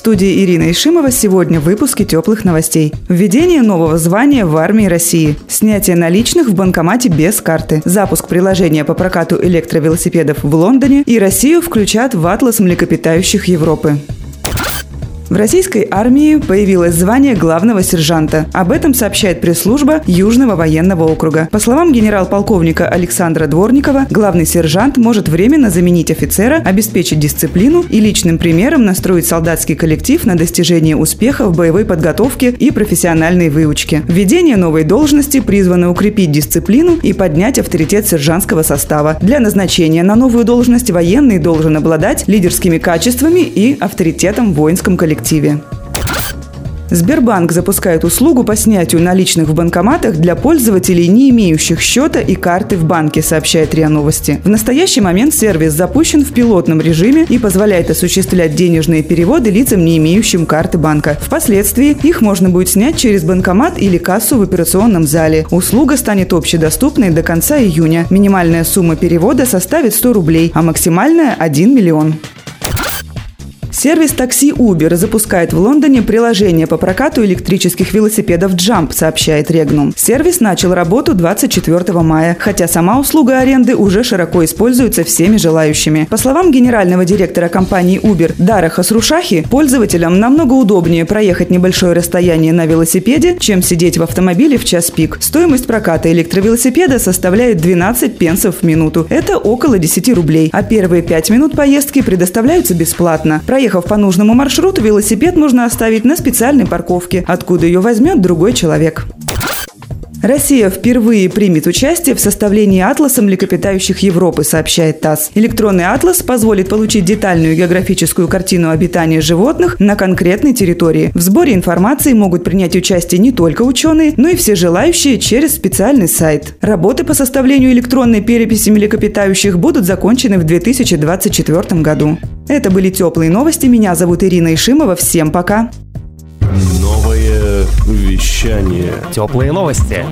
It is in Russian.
Студии Ирина Ишимова сегодня в выпуске теплых новостей. Введение нового звания в армии России. Снятие наличных в банкомате без карты. Запуск приложения по прокату электровелосипедов в Лондоне. И Россию включат в атлас млекопитающих Европы. В российской армии появилось звание главного сержанта. Об этом сообщает пресс-служба Южного военного округа. По словам генерал-полковника Александра Дворникова, главный сержант может временно заменить офицера, обеспечить дисциплину и личным примером настроить солдатский коллектив на достижение успеха в боевой подготовке и профессиональной выучке. Введение новой должности призвано укрепить дисциплину и поднять авторитет сержантского состава. Для назначения на новую должность военный должен обладать лидерскими качествами и авторитетом в воинском коллективе коллективе. Сбербанк запускает услугу по снятию наличных в банкоматах для пользователей, не имеющих счета и карты в банке, сообщает РИА Новости. В настоящий момент сервис запущен в пилотном режиме и позволяет осуществлять денежные переводы лицам, не имеющим карты банка. Впоследствии их можно будет снять через банкомат или кассу в операционном зале. Услуга станет общедоступной до конца июня. Минимальная сумма перевода составит 100 рублей, а максимальная – 1 миллион. Сервис такси Uber запускает в Лондоне приложение по прокату электрических велосипедов Jump, сообщает Regnum. Сервис начал работу 24 мая, хотя сама услуга аренды уже широко используется всеми желающими. По словам генерального директора компании Uber Дара Хасрушахи, пользователям намного удобнее проехать небольшое расстояние на велосипеде, чем сидеть в автомобиле в час пик. Стоимость проката электровелосипеда составляет 12 пенсов в минуту. Это около 10 рублей, а первые 5 минут поездки предоставляются бесплатно. Проехать Проехав по нужному маршруту, велосипед можно оставить на специальной парковке, откуда ее возьмет другой человек. Россия впервые примет участие в составлении атласа млекопитающих Европы, сообщает ТАСС. Электронный атлас позволит получить детальную географическую картину обитания животных на конкретной территории. В сборе информации могут принять участие не только ученые, но и все желающие через специальный сайт. Работы по составлению электронной переписи млекопитающих будут закончены в 2024 году. Это были теплые новости. Меня зовут Ирина Ишимова. Всем пока. Новое вещание. Теплые новости.